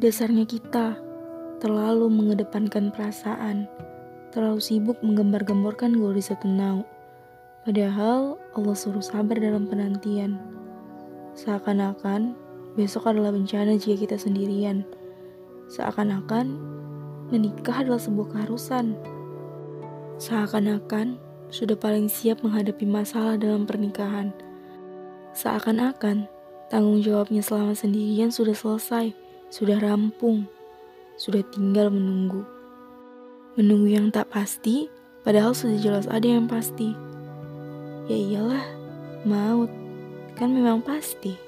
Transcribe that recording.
Dasarnya kita terlalu mengedepankan perasaan, terlalu sibuk menggembar-gemborkan gol di satu nau. Padahal Allah suruh sabar dalam penantian. Seakan-akan besok adalah bencana jika kita sendirian. Seakan-akan menikah adalah sebuah keharusan. Seakan-akan sudah paling siap menghadapi masalah dalam pernikahan. Seakan-akan tanggung jawabnya selama sendirian sudah selesai, sudah rampung, sudah tinggal menunggu. Menunggu yang tak pasti, padahal sudah jelas ada yang pasti. Ya iyalah, maut kan memang pasti.